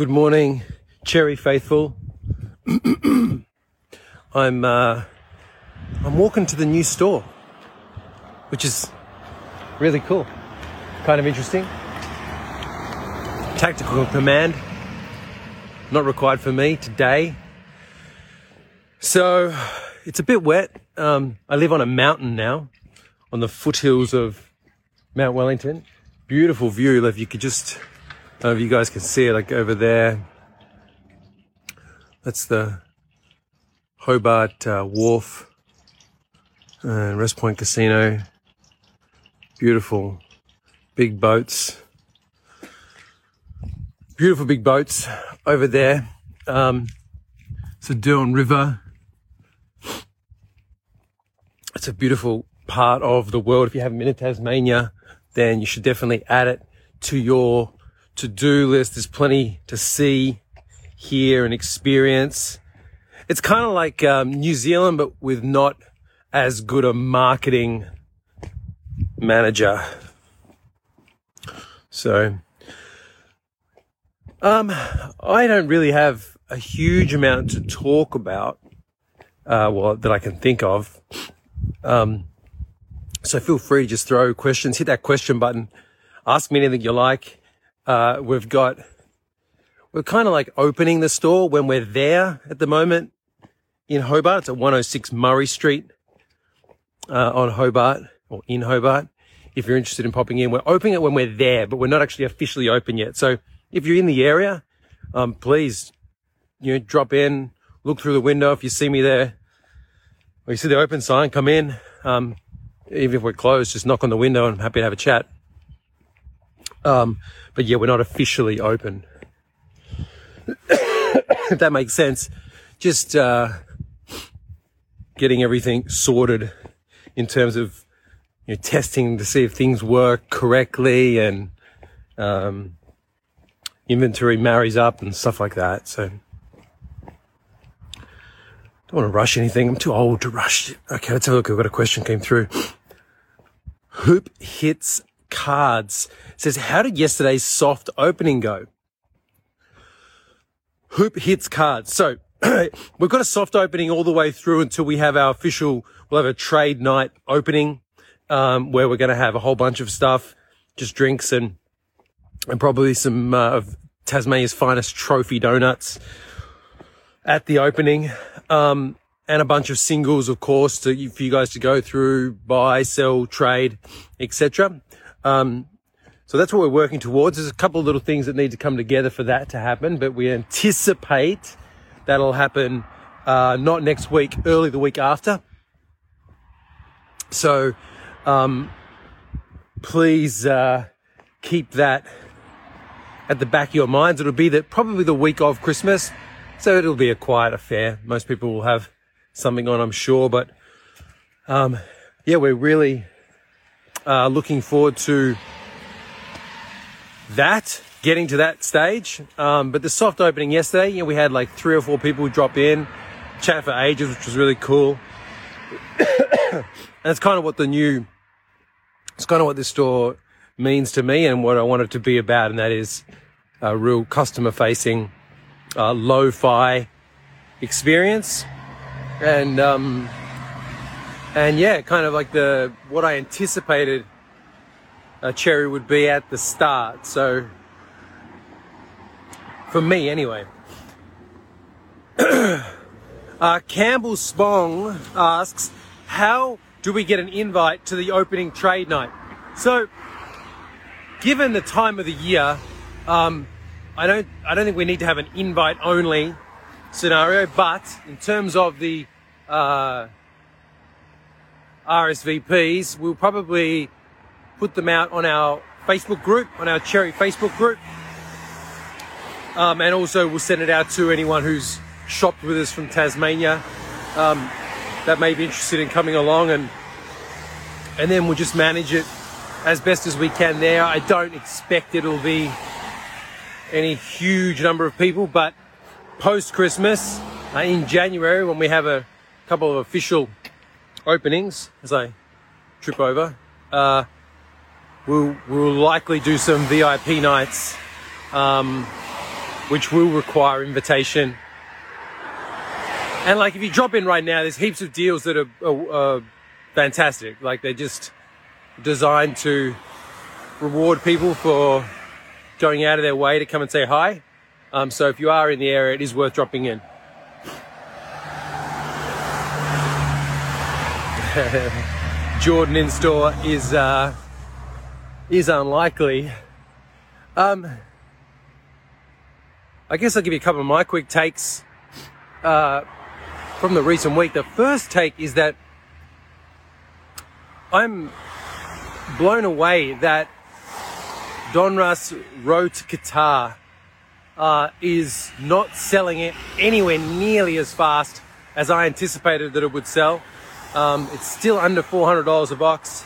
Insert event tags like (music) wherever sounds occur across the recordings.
Good morning, Cherry Faithful. (clears throat) I'm uh, I'm walking to the new store, which is really cool, kind of interesting. Tactical command, not required for me today. So it's a bit wet. Um, I live on a mountain now, on the foothills of Mount Wellington. Beautiful view. If you could just, if you guys can see it, like over there. That's the Hobart uh, Wharf and Wrest Point Casino. Beautiful big boats. Beautiful big boats over there. Um, it's Derwent River it's a beautiful part of the world. If you haven't been to Tasmania, then you should definitely add it to your to-do list. There's plenty to see, hear, and experience. It's kind of like um, New Zealand, but with not as good a marketing manager. So, um, I don't really have a huge amount to talk about, uh, well, that I can think of. Um, so feel free to just throw questions, hit that question button, ask me anything you like. Uh, we've got, we're kind of like opening the store when we're there at the moment in Hobart. It's at 106 Murray Street, uh, on Hobart or in Hobart. If you're interested in popping in, we're opening it when we're there, but we're not actually officially open yet. So if you're in the area, um, please, you know, drop in, look through the window. If you see me there, you see the open sign, come in. Um, even if we're closed, just knock on the window and I'm happy to have a chat. Um, but yeah, we're not officially open. if (coughs) that makes sense. Just, uh, getting everything sorted in terms of, you know, testing to see if things work correctly and, um, inventory marries up and stuff like that. So, don't want to rush anything. I'm too old to rush. Okay, let's have a look. I've got a question came through. Hoop hits cards it says, how did yesterday's soft opening go? Hoop hits cards. So (clears throat) we've got a soft opening all the way through until we have our official, we'll have a trade night opening, um, where we're going to have a whole bunch of stuff, just drinks and, and probably some, uh, of Tasmania's finest trophy donuts at the opening. Um, and a bunch of singles, of course, to, for you guys to go through, buy, sell, trade, etc. Um, so that's what we're working towards. There's a couple of little things that need to come together for that to happen, but we anticipate that'll happen uh, not next week, early the week after. So um, please uh, keep that at the back of your minds. It'll be that probably the week of Christmas. So it'll be a quiet affair. Most people will have something on, I'm sure. But um, yeah, we're really uh, looking forward to that, getting to that stage. Um, but the soft opening yesterday, you know, we had like three or four people drop in, chat for ages, which was really cool. (coughs) and it's kind of what the new, it's kind of what this store means to me and what I want it to be about, and that is a real customer facing uh, lo-fi experience, and um, and yeah, kind of like the what I anticipated a cherry would be at the start. So for me, anyway. (clears throat) uh, Campbell Spong asks, "How do we get an invite to the opening trade night?" So, given the time of the year, um, I don't I don't think we need to have an invite only scenario, but in terms of the uh, RSVPs, we'll probably put them out on our Facebook group, on our Cherry Facebook group, um, and also we'll send it out to anyone who's shopped with us from Tasmania um, that may be interested in coming along, and and then we'll just manage it as best as we can there. I don't expect it'll be any huge number of people, but post Christmas uh, in January when we have a couple of official openings as I trip over, uh, we'll, we'll likely do some VIP nights um, which will require invitation. And like if you drop in right now, there's heaps of deals that are, are, are fantastic. Like they're just designed to reward people for going out of their way to come and say hi. Um, so if you are in the area, it is worth dropping in. (laughs) Jordan in store is uh, is unlikely. Um, I guess I'll give you a couple of my quick takes uh, from the recent week. The first take is that I'm blown away that Donruss Road to Qatar uh, is not selling it anywhere nearly as fast as I anticipated that it would sell. Um, it's still under $400 a box,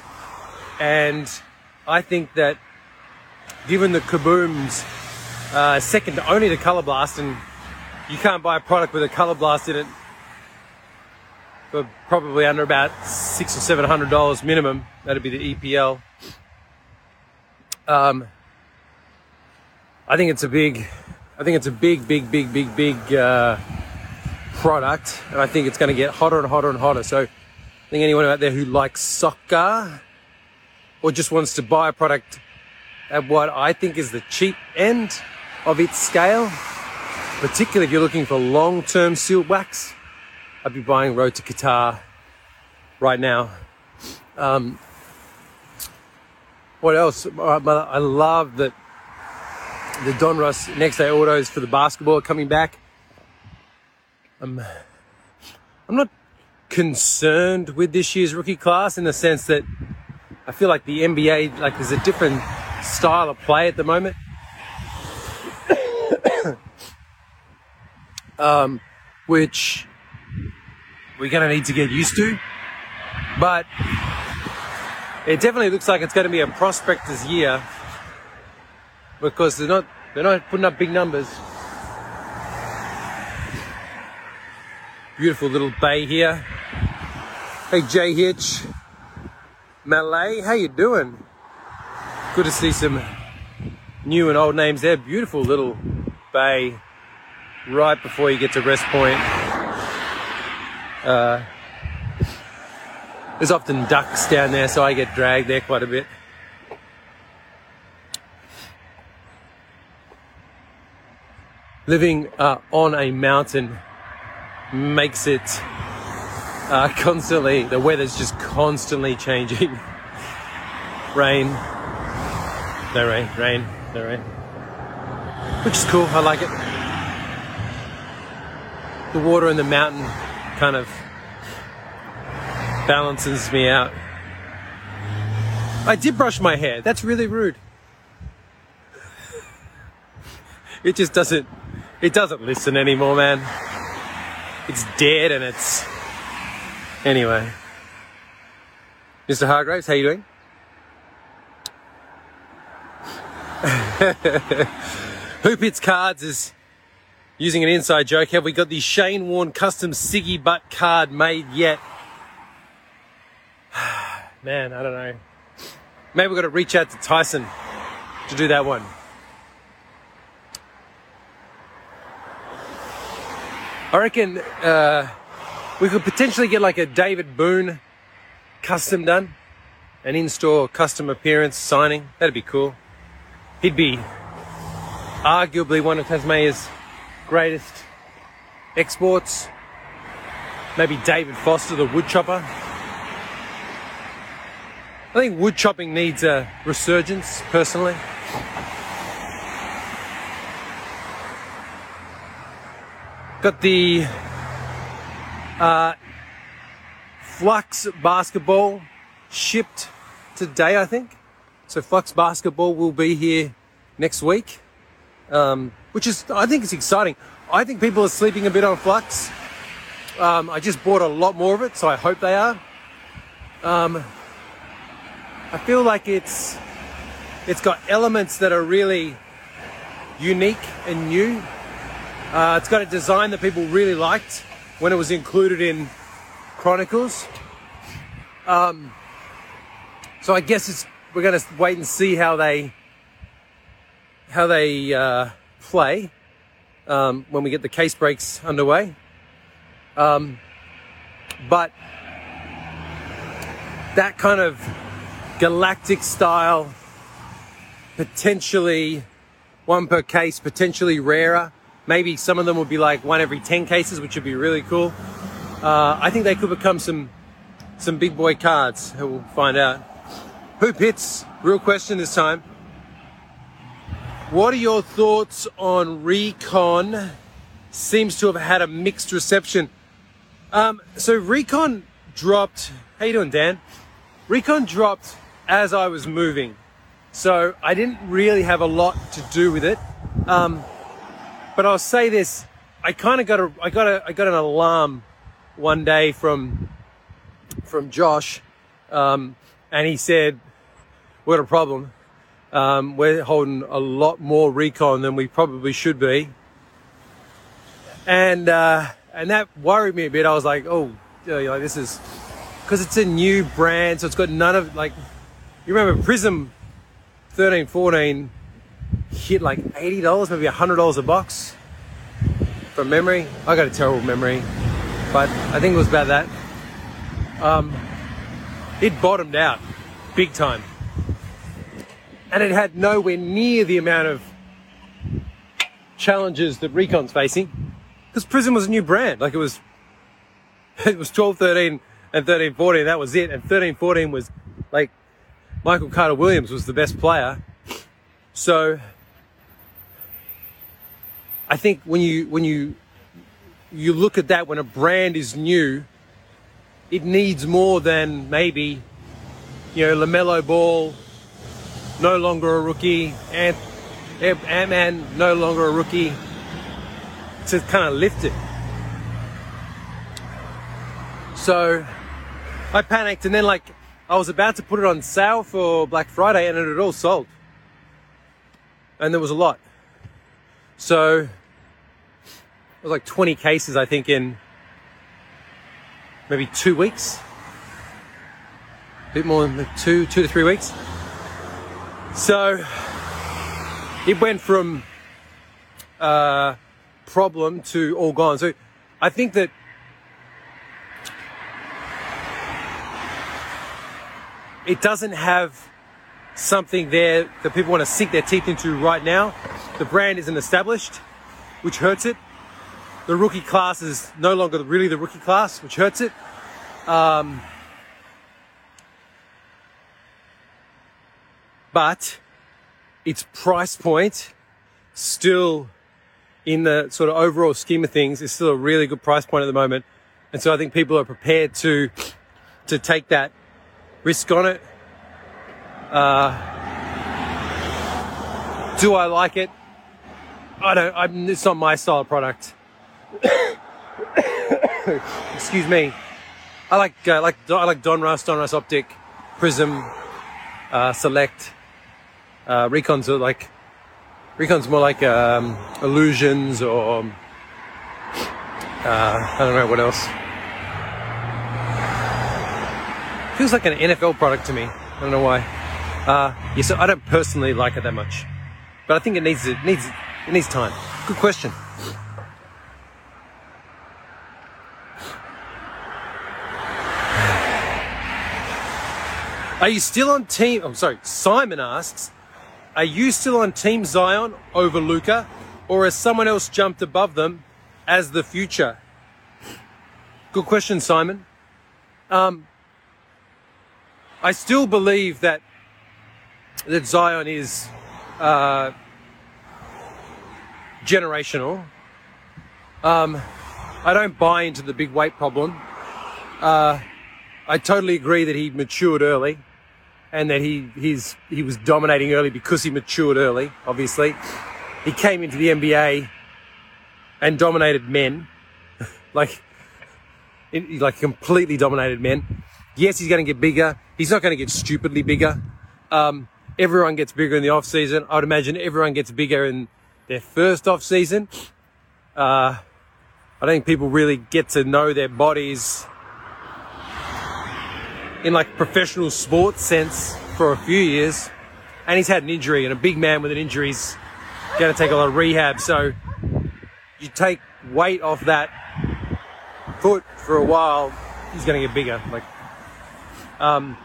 and I think that given the Kaboom's uh, second only to Color Blast, and you can't buy a product with a Color Blast in it for probably under about six or seven hundred dollars minimum. That'd be the EPL. Um, I think it's a big, I think it's a big, big, big, big, big uh, product, and I think it's going to get hotter and hotter and hotter. So, think anyone out there who likes soccer or just wants to buy a product at what I think is the cheap end of its scale, particularly if you're looking for long-term sealed wax, I'd be buying Road to Qatar right now. Um, what else? I love that the Donruss next day autos for the basketball are coming back. I'm, I'm not concerned with this year's rookie class in the sense that I feel like the NBA, like there's a different style of play at the moment. (coughs) um, which we're going to need to get used to. But it definitely looks like it's going to be a prospector's year because they're not they're not putting up big numbers. Beautiful little bay here. Hey J Hitch, Malay, how you doing? Good to see some new and old names there. Beautiful little bay right before you get to Wrest Point. Uh, there's often ducks down there, so I get dragged there quite a bit. Living uh, on a mountain makes it uh, constantly, the weather's just constantly changing. rain, no rain, rain, no rain. Which is cool, I like it. The water in the mountain kind of balances me out. I did brush my hair. That's really rude. It just doesn't it doesn't listen anymore, man. It's dead and it's anyway. Mr. Hargraves, how you doing? (laughs) Hoop Hits Cards is using an inside joke. Have we got the Shane Warne custom Siggy Butt card made yet? (sighs) Man, I don't know. Maybe we've got to reach out to Tyson to do that one. I reckon uh, we could potentially get like a David Boon custom done, an in-store custom appearance signing. That'd be cool. He'd be arguably one of Tasmania's greatest exports. Maybe David Foster, the woodchopper. I think wood chopping needs a resurgence, personally. Got the uh, Flux basketball shipped today, I think. So Flux basketball will be here next week, um, which is I think is exciting. I think people are sleeping a bit on Flux. Um, I just bought a lot more of it, so I hope they are. Um, I feel like it's it's got elements that are really unique and new. Uh, it's got a design that people really liked when it was included in Chronicles. Um, so I guess it's we're going to wait and see how they how they uh, play. um, when we get the case breaks underway. Um, but that kind of galactic style, potentially one per case, potentially rarer. Maybe some of them would be like one every 10 cases, which would be really cool. Uh, I think they could become some some big boy cards. We'll find out. Hoop hits, real question this time. What are your thoughts on Recon? Seems to have had a mixed reception. Um, so Recon dropped. How you doing, Dan? Recon dropped as I was moving, so I didn't really have a lot to do with it. Um, but I'll say this: I kind of got a, I got a, I got an alarm one day from from Josh, um, and he said, "What a problem! Um, we're holding a lot more recon than we probably should be," and uh, and that worried me a bit. I was like, "Oh, you know, like this is because it's a new brand, so it's got none of like you remember Prism 13, 14 hit like eighty dollars, maybe hundred dollars a box." From memory, I got a terrible memory, but I think it was about that um, it bottomed out big time. And it had nowhere near the amount of challenges that Recon's facing because Prism was a new brand. Like it was, (laughs) it was 12, 13 and 13, 14. That was it. And 13, 14 was like Michael Carter Williams was the best player. So I think when you, when you, you look at that when a brand is new, it needs more than maybe, you know, LaMelo Ball, no longer a rookie, and Ant Man, no longer a rookie, to kind of lift it. So I panicked, and then, like, I was about to put it on sale for Black Friday, and it had all sold. And there was a lot. So was like 20 cases, I think, in maybe two weeks, a bit more than two, two to three weeks. So it went from uh, problem to all gone. So I think that it doesn't have something there that people want to sink their teeth into right now. The brand isn't established, which hurts it the rookie class is no longer really the rookie class, which hurts it. Um, but its price point still in the sort of overall scheme of things is still a really good price point at the moment. And so I think people are prepared to to take that risk on it. Uh, do I like it? I don't. I'm, it's not my style of product. (coughs) Excuse me. I like uh, like I like Donruss, Donruss Optic, Prism, uh, Select. Uh, Recon's are like Recon's more like um, Illusions or uh, I don't know what else. Feels like an NFL product to me. I don't know why. Uh, yeah, so I don't personally like it that much, but I think it needs it needs it needs time. Good question. Are you still on team? I'm sorry, Simon asks, are you still on Team Zion over Luka, or has someone else jumped above them as the future? Good question, Simon. Um, I still believe that that Zion is uh, generational. Um, I don't buy into the big weight problem. Uh, I totally agree that he matured early and that he he's he was dominating early because he matured early. Obviously, he came into the NBA and dominated men, (laughs) like like completely dominated men. Yes, he's going to get bigger. He's not going to get stupidly bigger. Um, everyone gets bigger in the off season. I would imagine everyone gets bigger in their first off season. Uh, I don't think people really get to know their bodies in like professional sports sense for a few years, and he's had an injury, and a big man with an injury is going to take a lot of rehab. So you take weight off that foot for a while, he's going to get bigger. Like, um,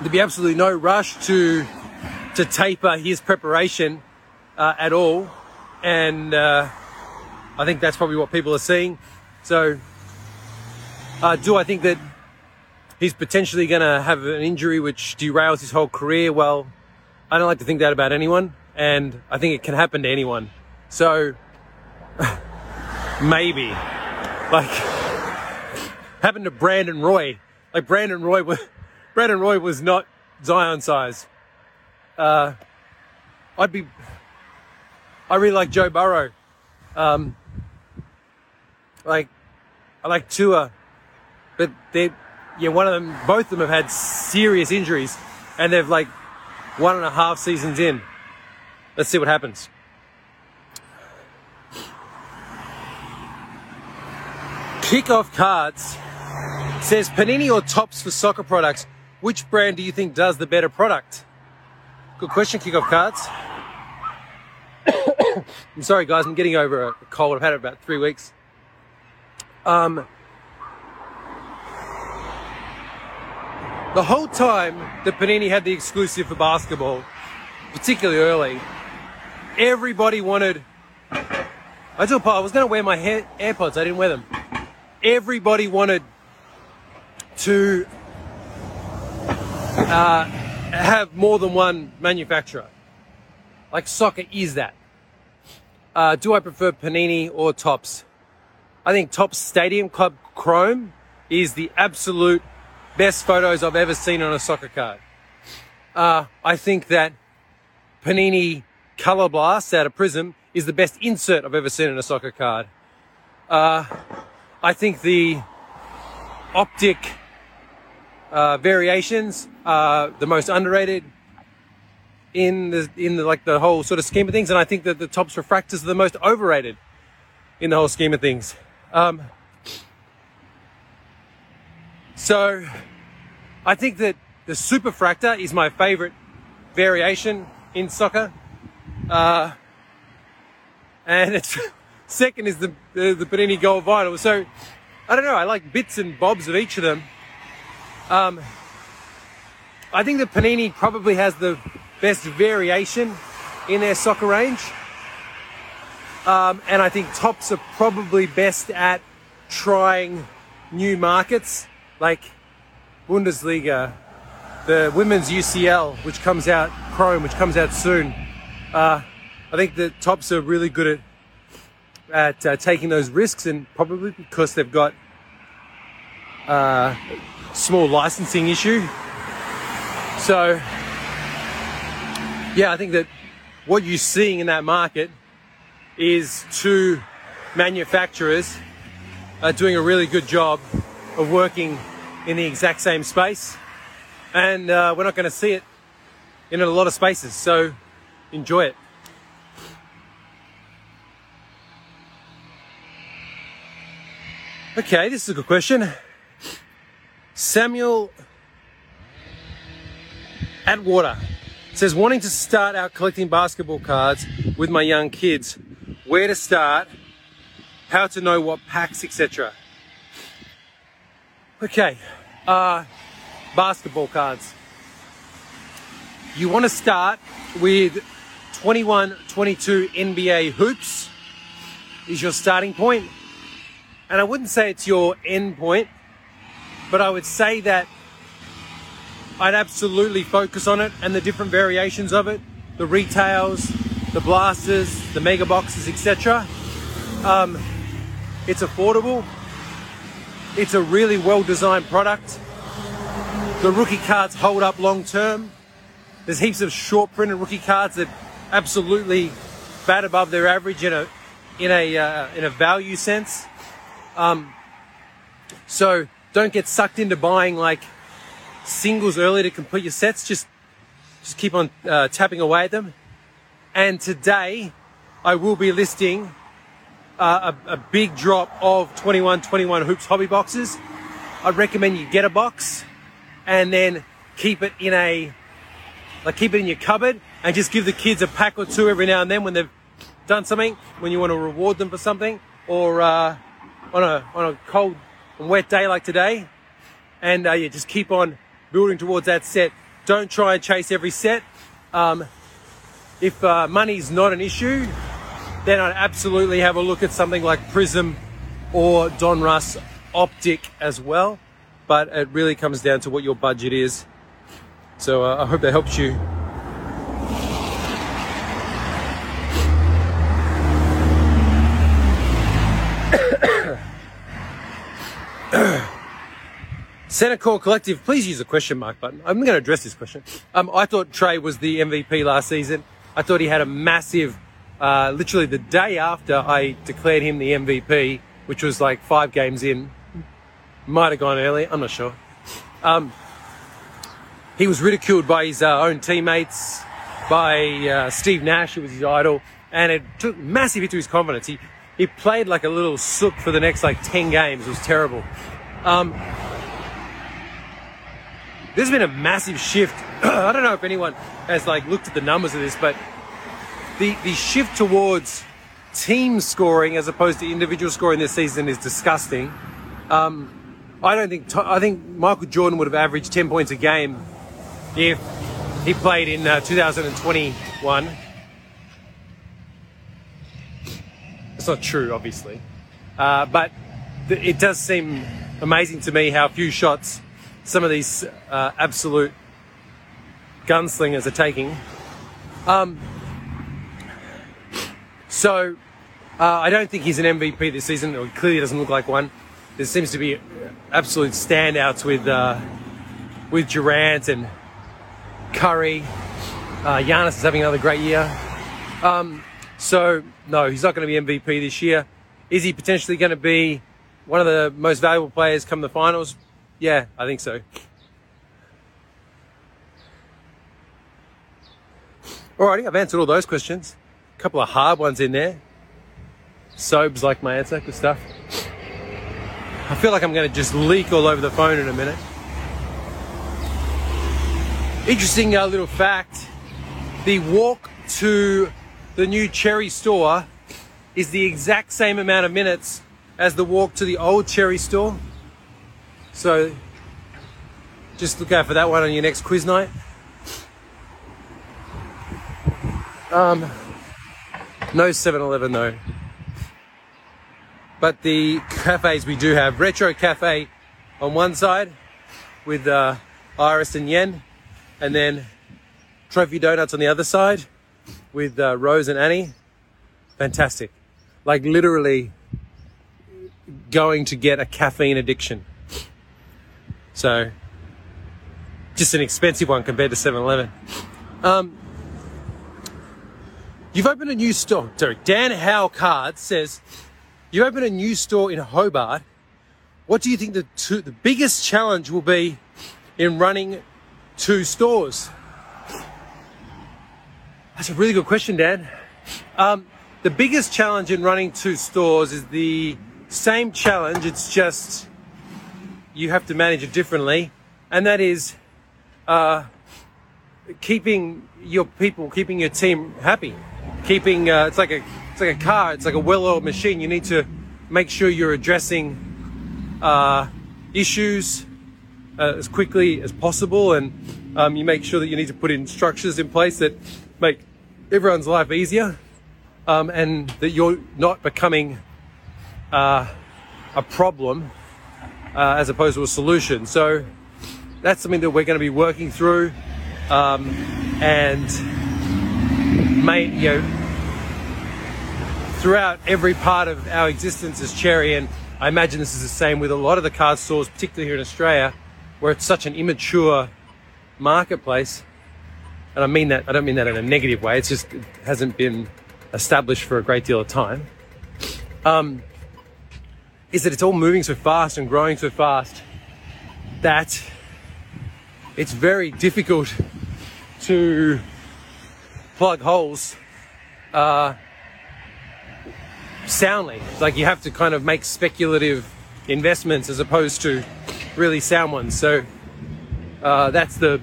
there'd be absolutely no rush to to taper his preparation uh, at all, and uh, I think that's probably what people are seeing. So, uh, do I think that he's potentially going to have an injury which derails his whole career? Well, I don't like to think that about anyone, and I think it can happen to anyone. So, (laughs) maybe, like, (laughs) happened to Brandon Roy. Like Brandon Roy was, (laughs) Brandon Roy was not Zion size. Uh, I'd be, I really like Joe Burrow. Um, like, I like Tua, but they, yeah, one of them, both of them have had serious injuries, and they've like one and a half seasons in. Let's see what happens. Kickoff cards says Panini or Topps for soccer products. Which brand do you think does the better product? Good question, kickoff cards. (coughs) I'm sorry, guys, I'm getting over a cold. I've had it about three weeks. Um, the whole time that Panini had the exclusive for basketball, particularly early, everybody wanted. I do I was going to wear my hair, AirPods. I didn't wear them. Everybody wanted to uh, have more than one manufacturer. Like soccer is that. Uh, do I prefer Panini or Topps? I think Topps Stadium Club Chrome is the absolute best photos I've ever seen on a soccer card. Uh, I think that Panini Color Blast out of Prism is the best insert I've ever seen in a soccer card. Uh, I think the optic uh, variations are the most underrated in the in the like the whole sort of scheme of things, and I think that the Topps refractors are the most overrated in the whole scheme of things. Um, so I think that the superfractor is my favorite variation in soccer. Uh, and it's (laughs) second is the, the, the Panini Gold Vinyl. So I don't know. I like bits and bobs of each of them. Um, I think that Panini probably has the best variation in their soccer range. Um, and I think Topps are probably best at trying new markets like Bundesliga, the women's UCL, which comes out, Chrome, which comes out soon. Uh, I think the Topps are really good at at uh, taking those risks, and probably because they've got uh, small licensing issue. So, yeah, I think that what you're seeing in that market is two manufacturers are doing a really good job of working in the exact same space. And uh, we're not going to see it in a lot of spaces. So enjoy it. Okay, this is a good question. Samuel Atwater says, wanting to start out collecting basketball cards with my young kids where to start, how to know what packs, etc. Okay, uh, basketball cards. You want to start with 21 22 NBA hoops, is your starting point. And I wouldn't say it's your end point, but I would say that I'd absolutely focus on it and the different variations of it, the retails, the blasters, the mega boxes, etc. Um, it's affordable. It's a really well designed product. The rookie cards hold up long term. There's heaps of short printed rookie cards that absolutely bat above their average in a in a uh, in a value sense. Um, so don't get sucked into buying like singles early to complete your sets. Just just keep on uh, tapping away at them. And today, I will be listing uh, a, a, big drop of 21 21 hoops hobby boxes. I'd recommend you get a box and then keep it in a like keep it in your cupboard and just give the kids a pack or two every now and then when they've done something, when you want to reward them for something, or uh, on a on a cold and wet day like today, and uh, yeah, just keep on building towards that set. Don't try and chase every set. Um, if uh, money's not an issue, then I'd absolutely have a look at something like Prism or Donruss Optic as well. But it really comes down to what your budget is. So uh, I hope that helps you. (coughs) Center Core Collective, please use the question mark button. I'm going to address this question. Um, I thought Trae was the MVP last season. I thought he had a massive, uh, literally the day after I declared him the MVP, which was like five games in, might have gone early, I'm not sure. Um, he was ridiculed by his uh, own teammates, by uh, Steve Nash, who was his idol, and it took massive hit to his confidence. He, he played like a little sook for the next like 10 games. It was terrible. Um, there's been a massive shift. (clears throat) I don't know if anyone has like looked at the numbers of this, but the the shift towards team scoring as opposed to individual scoring this season is disgusting. Um, I don't think I think Michael Jordan would have averaged 10 points a game if he played in uh, 2021. It's not true, obviously, uh, but th- it does seem amazing to me how few shots some of these uh, absolute gunslingers are taking. Um, so uh, I don't think he's an MVP this season. It clearly doesn't look like one. There seems to be absolute standouts with uh, with Durant and Curry. Uh, Giannis is having another great year. Um, so no, he's not going to be MVP this year. Is he potentially going to be one of the most valuable players come the finals? Yeah, I think so. Alrighty, I've answered all those questions. Couple of hard ones in there. Sobes like my answer, good stuff. I feel like I'm going to just leak all over the phone in a minute. Interesting uh, little fact the walk to the new Cherry store is the exact same amount of minutes as the walk to the old Cherry store. So just look out for that one on your next quiz night. Um, no 7-Eleven though. But the cafes we do have, Retro Cafe on one side with uh, Iris and Yen, and then Trophy Donuts on the other side with uh, Rose and Annie. Fantastic. Like literally going to get a caffeine addiction. So, just an expensive one compared to 7 Eleven. Um, you've opened a new store. Sorry, Dan Howe Card says, You opened a new store in Hobart. What do you think the, two, the biggest challenge will be in running two stores? That's a really good question, Dan. Um, the biggest challenge in running two stores is the same challenge, it's just you have to manage it differently, and that is uh, keeping your people, keeping your team happy, keeping. Uh, it's like a it's like a car. It's like a well-oiled machine. You need to make sure you're addressing uh, issues uh, as quickly as possible, and um, you make sure that you need to put in structures in place that make everyone's life easier, um, and that you're not becoming uh, a problem uh, as opposed to a solution. So that's something that we're going to be working through, um, and you know, throughout every part of our existence as Cherry, and I imagine this is the same with a lot of the car stores, particularly here in Australia, where it's such an immature marketplace. And I mean that, I don't mean that in a negative way, it's just it hasn't been established for a great deal of time. Um, is that it's all moving so fast and growing so fast that it's very difficult to plug holes uh, soundly. Like you have to kind of make speculative investments as opposed to really sound ones. So uh, that's the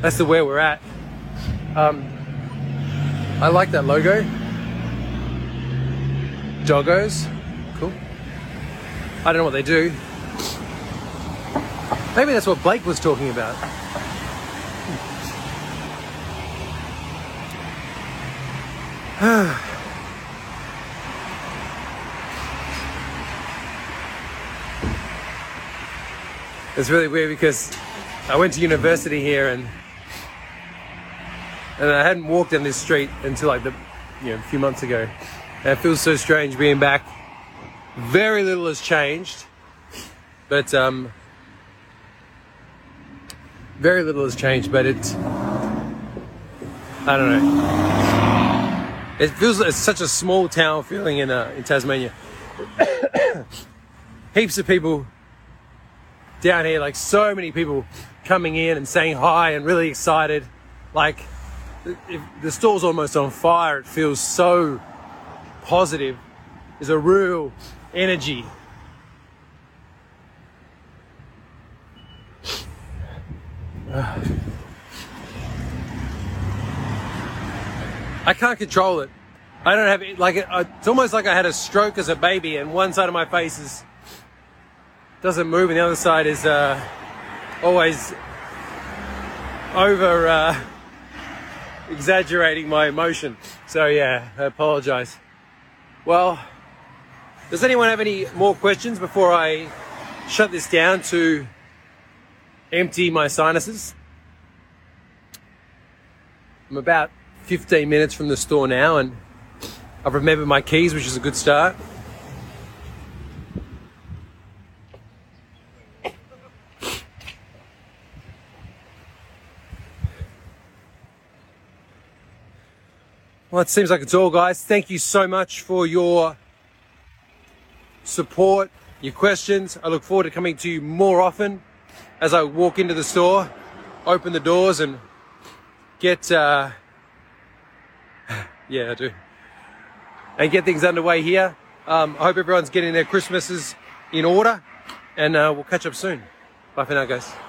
that's the where we're at. Um, I like that logo. Doggos. Cool. I don't know what they do. Maybe that's what Blake was talking about. (sighs) it's really weird because I went to university here and and I hadn't walked down this street until like the you know a few months ago. And it feels so strange being back. Very little has changed, but um, very little has changed. But it, I don't know. It feels it's such a small town feeling in uh, in Tasmania. (coughs) Heaps of people down here, like so many people coming in and saying hi and really excited. Like if the store's almost on fire. It feels so positive. There's a real energy. (sighs) I can't control it. I don't have it. Like it's almost like I had a stroke as a baby, and one side of my face is doesn't move, and the other side is uh, always over. Uh, exaggerating my emotion. So yeah, I apologize. Well, does anyone have any more questions before I shut this down to empty my sinuses? I'm about 15 minutes from the store now and I've remembered my keys, which is a good start. Well, it seems like it's all, guys. Thank you so much for your support, your questions. I look forward to coming to you more often as I walk into the store, open the doors, and get, uh, yeah, I do, and get things underway here. Um, I hope everyone's getting their Christmases in order, and uh, we'll catch up soon. Bye for now, guys.